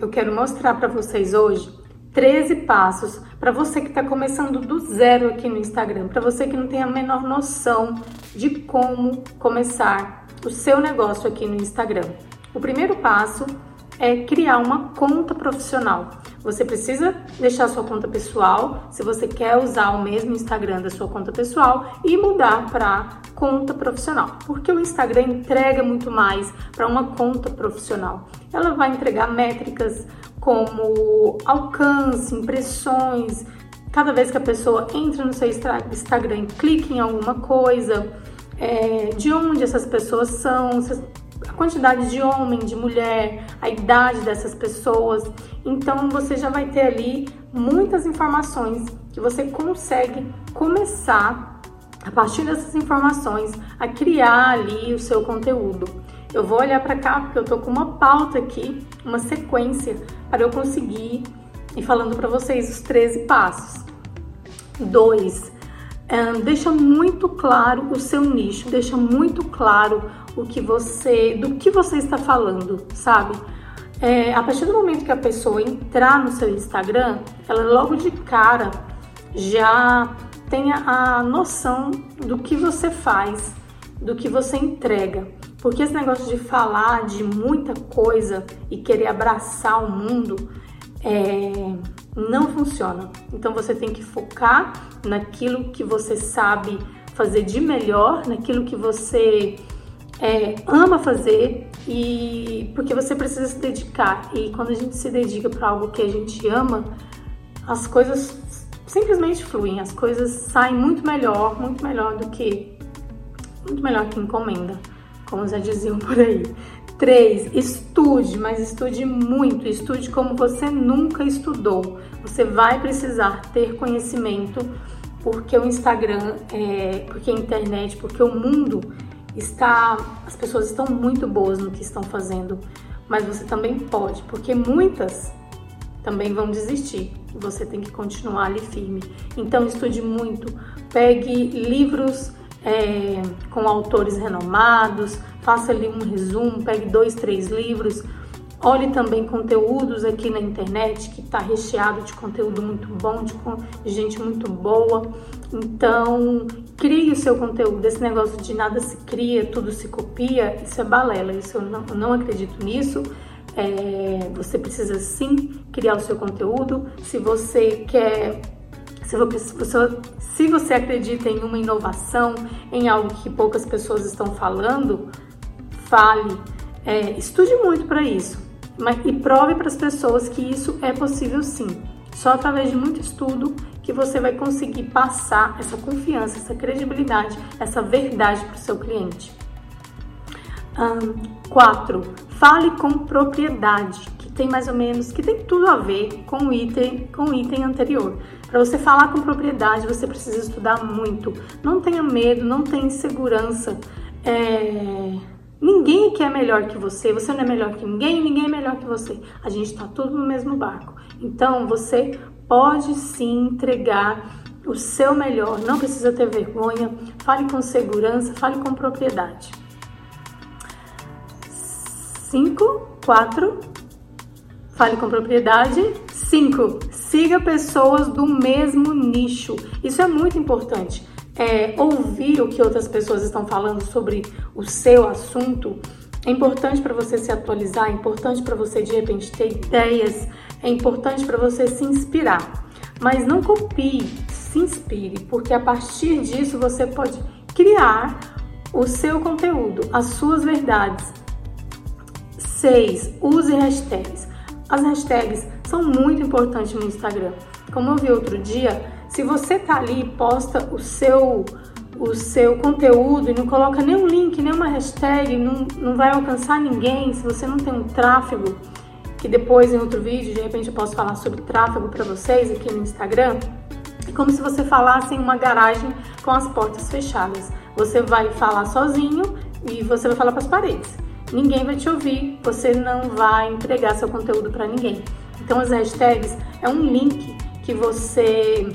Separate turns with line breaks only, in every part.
eu quero mostrar para vocês hoje 13 passos para você que está começando do zero aqui no Instagram, para você que não tem a menor noção de como começar o seu negócio aqui no Instagram. O primeiro passo é criar uma conta profissional. Você precisa deixar sua conta pessoal, se você quer usar o mesmo Instagram da sua conta pessoal e mudar para conta profissional, porque o Instagram entrega muito mais para uma conta profissional. Ela vai entregar métricas como alcance, impressões, cada vez que a pessoa entra no seu Instagram clica em alguma coisa, é, de onde essas pessoas são, a quantidade de homem, de mulher, a idade dessas pessoas. Então você já vai ter ali muitas informações que você consegue começar a partir dessas informações a criar ali o seu conteúdo. Eu vou olhar para cá porque eu tô com uma pauta aqui, uma sequência para eu conseguir ir falando para vocês os 13 passos. 2 deixa muito claro o seu nicho, deixa muito claro o que você, do que você está falando, sabe? É, a partir do momento que a pessoa entrar no seu Instagram, ela logo de cara já tenha a noção do que você faz, do que você entrega. Porque esse negócio de falar de muita coisa e querer abraçar o mundo é, não funciona. Então você tem que focar naquilo que você sabe fazer de melhor, naquilo que você é, ama fazer e porque você precisa se dedicar. E quando a gente se dedica para algo que a gente ama, as coisas simplesmente fluem, as coisas saem muito melhor, muito melhor do que muito melhor que encomenda, como já diziam por aí. 3. Estude, mas estude muito, estude como você nunca estudou. Você vai precisar ter conhecimento, porque o Instagram, é, porque a internet, porque o mundo está. As pessoas estão muito boas no que estão fazendo, mas você também pode, porque muitas também vão desistir. Você tem que continuar ali firme. Então estude muito, pegue livros é, com autores renomados, faça ali um resumo, pegue dois, três livros. Olhe também conteúdos aqui na internet que está recheado de conteúdo muito bom, de, gente muito boa. Então, crie o seu conteúdo. Esse negócio de nada se cria, tudo se copia, isso é balela. Isso eu não, não acredito nisso. É, você precisa sim criar o seu conteúdo. Se você quer se você, se você acredita em uma inovação, em algo que poucas pessoas estão falando, fale, é, estude muito para isso mas, e prove para as pessoas que isso é possível sim. Só através de muito estudo que você vai conseguir passar essa confiança, essa credibilidade, essa verdade para o seu cliente. 4. Um, fale com propriedade, que tem mais ou menos, que tem tudo a ver com o item, com o item anterior. Para você falar com propriedade, você precisa estudar muito. Não tenha medo, não tenha insegurança. É... Ninguém aqui é melhor que você, você não é melhor que ninguém, ninguém é melhor que você. A gente está tudo no mesmo barco. Então você pode sim entregar o seu melhor, não precisa ter vergonha. Fale com segurança, fale com propriedade. 5, 4, fale com propriedade. 5. Siga pessoas do mesmo nicho. Isso é muito importante. É, ouvir o que outras pessoas estão falando sobre o seu assunto é importante para você se atualizar, é importante para você de repente ter ideias, é importante para você se inspirar. Mas não copie, se inspire, porque a partir disso você pode criar o seu conteúdo, as suas verdades. 6. Use hashtags. As hashtags são muito importantes no Instagram. Como eu vi outro dia, se você tá ali e posta o seu o seu conteúdo e não coloca nenhum link, nenhuma hashtag, não, não vai alcançar ninguém, se você não tem um tráfego, que depois em outro vídeo de repente eu posso falar sobre tráfego para vocês aqui no Instagram, é como se você falasse em uma garagem com as portas fechadas. Você vai falar sozinho e você vai falar para as paredes ninguém vai te ouvir, você não vai entregar seu conteúdo para ninguém. Então as hashtags é um link que você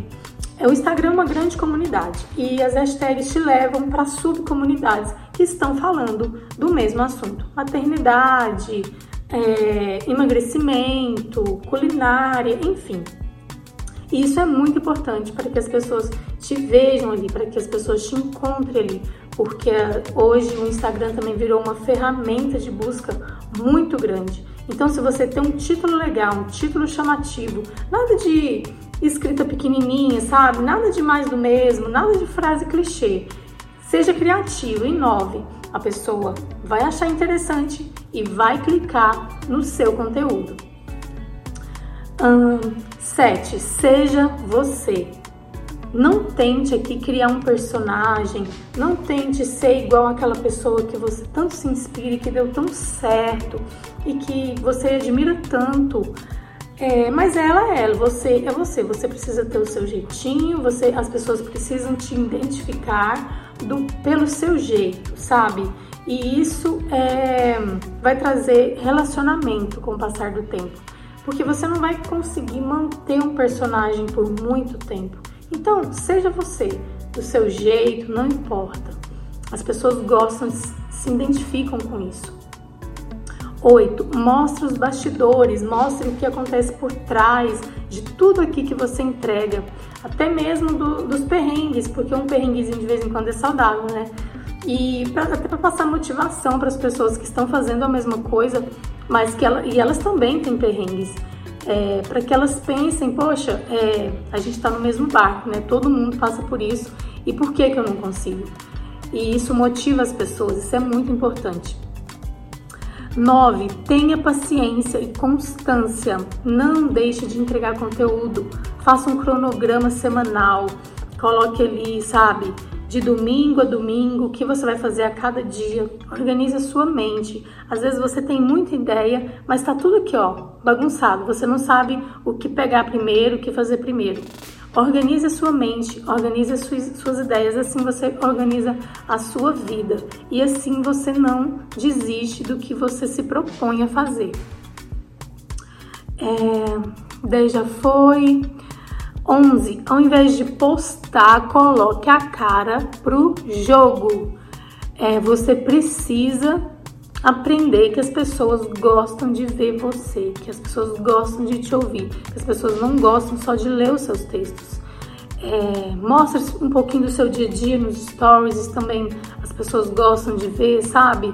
o Instagram é uma grande comunidade e as hashtags te levam para subcomunidades que estão falando do mesmo assunto. Maternidade, é, emagrecimento, culinária, enfim. E isso é muito importante para que as pessoas te vejam ali, para que as pessoas te encontrem ali, porque hoje o Instagram também virou uma ferramenta de busca muito grande. Então, se você tem um título legal, um título chamativo, nada de escrita pequenininha, sabe? Nada de mais do mesmo, nada de frase clichê. Seja criativo, inove. A pessoa vai achar interessante e vai clicar no seu conteúdo. 7. seja você. Não tente aqui criar um personagem, não tente ser igual aquela pessoa que você tanto se inspira e que deu tão certo e que você admira tanto. É, mas ela é você é você. Você precisa ter o seu jeitinho, você, as pessoas precisam te identificar do, pelo seu jeito, sabe? E isso é, vai trazer relacionamento com o passar do tempo, porque você não vai conseguir manter um personagem por muito tempo. Então, seja você, do seu jeito, não importa. As pessoas gostam, se identificam com isso. 8. Mostre os bastidores, mostre o que acontece por trás de tudo aqui que você entrega, até mesmo do, dos perrengues, porque um perrenguezinho de vez em quando é saudável, né? E pra, até para passar motivação para as pessoas que estão fazendo a mesma coisa, mas que ela, e elas também têm perrengues. É, para que elas pensem, poxa, é, a gente está no mesmo barco, né? Todo mundo passa por isso e por que, que eu não consigo? E isso motiva as pessoas, isso é muito importante. 9. Tenha paciência e constância. Não deixe de entregar conteúdo. Faça um cronograma semanal. Coloque ali, sabe, de domingo a domingo, o que você vai fazer a cada dia. Organize a sua mente. Às vezes você tem muita ideia, mas tá tudo aqui, ó, bagunçado. Você não sabe o que pegar primeiro, o que fazer primeiro. Organize a sua mente, organize as suas, ideias, assim você organiza a sua vida e assim você não desiste do que você se propõe a fazer. É, 10 já foi. 11. Ao invés de postar, coloque a cara pro jogo. É, você precisa aprender que as pessoas gostam de ver você, que as pessoas gostam de te ouvir, que as pessoas não gostam só de ler os seus textos. É, mostra um pouquinho do seu dia a dia nos stories, também as pessoas gostam de ver, sabe?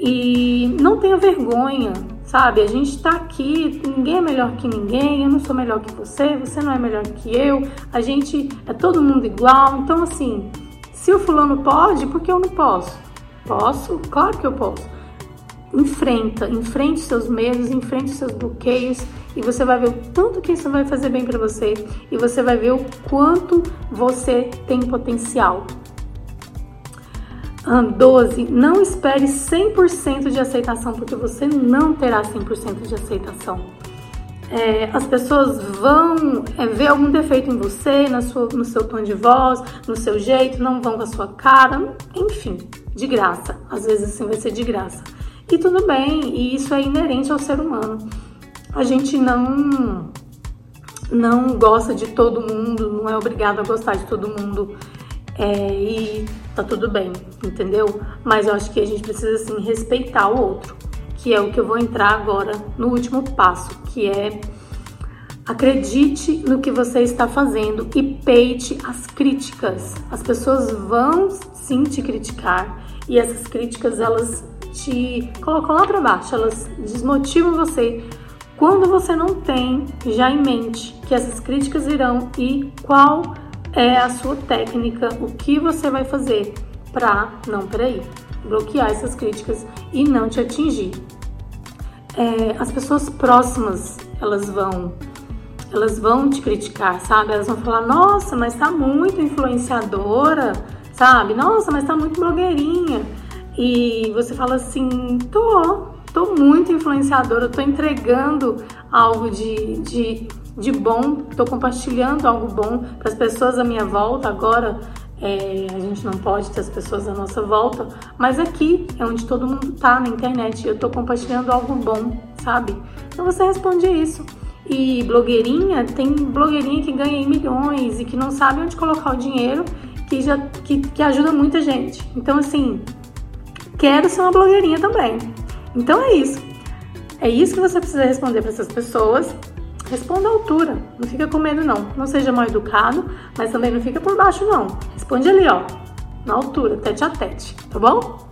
E não tenha vergonha, sabe? A gente tá aqui, ninguém é melhor que ninguém, eu não sou melhor que você, você não é melhor que eu, a gente é todo mundo igual. Então, assim, se o fulano pode, por que eu não posso? Posso? Claro que eu posso enfrenta, enfrente seus medos, enfrente seus bloqueios e você vai ver o tanto que isso vai fazer bem para você e você vai ver o quanto você tem potencial. 12. Não espere 100% de aceitação, porque você não terá 100% de aceitação. É, as pessoas vão é, ver algum defeito em você, na sua, no seu tom de voz, no seu jeito, não vão com a sua cara, enfim, de graça. Às vezes assim vai ser de graça. E tudo bem, e isso é inerente ao ser humano. A gente não não gosta de todo mundo, não é obrigado a gostar de todo mundo. É, e tá tudo bem, entendeu? Mas eu acho que a gente precisa assim respeitar o outro, que é o que eu vou entrar agora no último passo, que é acredite no que você está fazendo e peite as críticas. As pessoas vão sim te criticar e essas críticas elas te colocam lá para baixo, elas desmotivam você quando você não tem já em mente que essas críticas virão e qual é a sua técnica, o que você vai fazer para não, peraí, bloquear essas críticas e não te atingir. É, as pessoas próximas, elas vão elas vão te criticar, sabe? Elas vão falar, nossa, mas tá muito influenciadora, sabe? Nossa, mas tá muito blogueirinha e você fala assim: tô, tô muito influenciadora, tô entregando algo de, de, de bom, tô compartilhando algo bom para as pessoas à minha volta. Agora é, a gente não pode ter as pessoas à nossa volta, mas aqui é onde todo mundo tá na internet. Eu tô compartilhando algo bom, sabe? Então você responde isso. E blogueirinha, tem blogueirinha que ganha milhões e que não sabe onde colocar o dinheiro, que já que, que ajuda muita gente. Então, assim, quero ser uma blogueirinha também. Então é isso. É isso que você precisa responder para essas pessoas. Responda à altura, não fica com medo não. Não seja mal educado, mas também não fica por baixo não. Responde ali, ó, na altura, tete a tete, tá bom?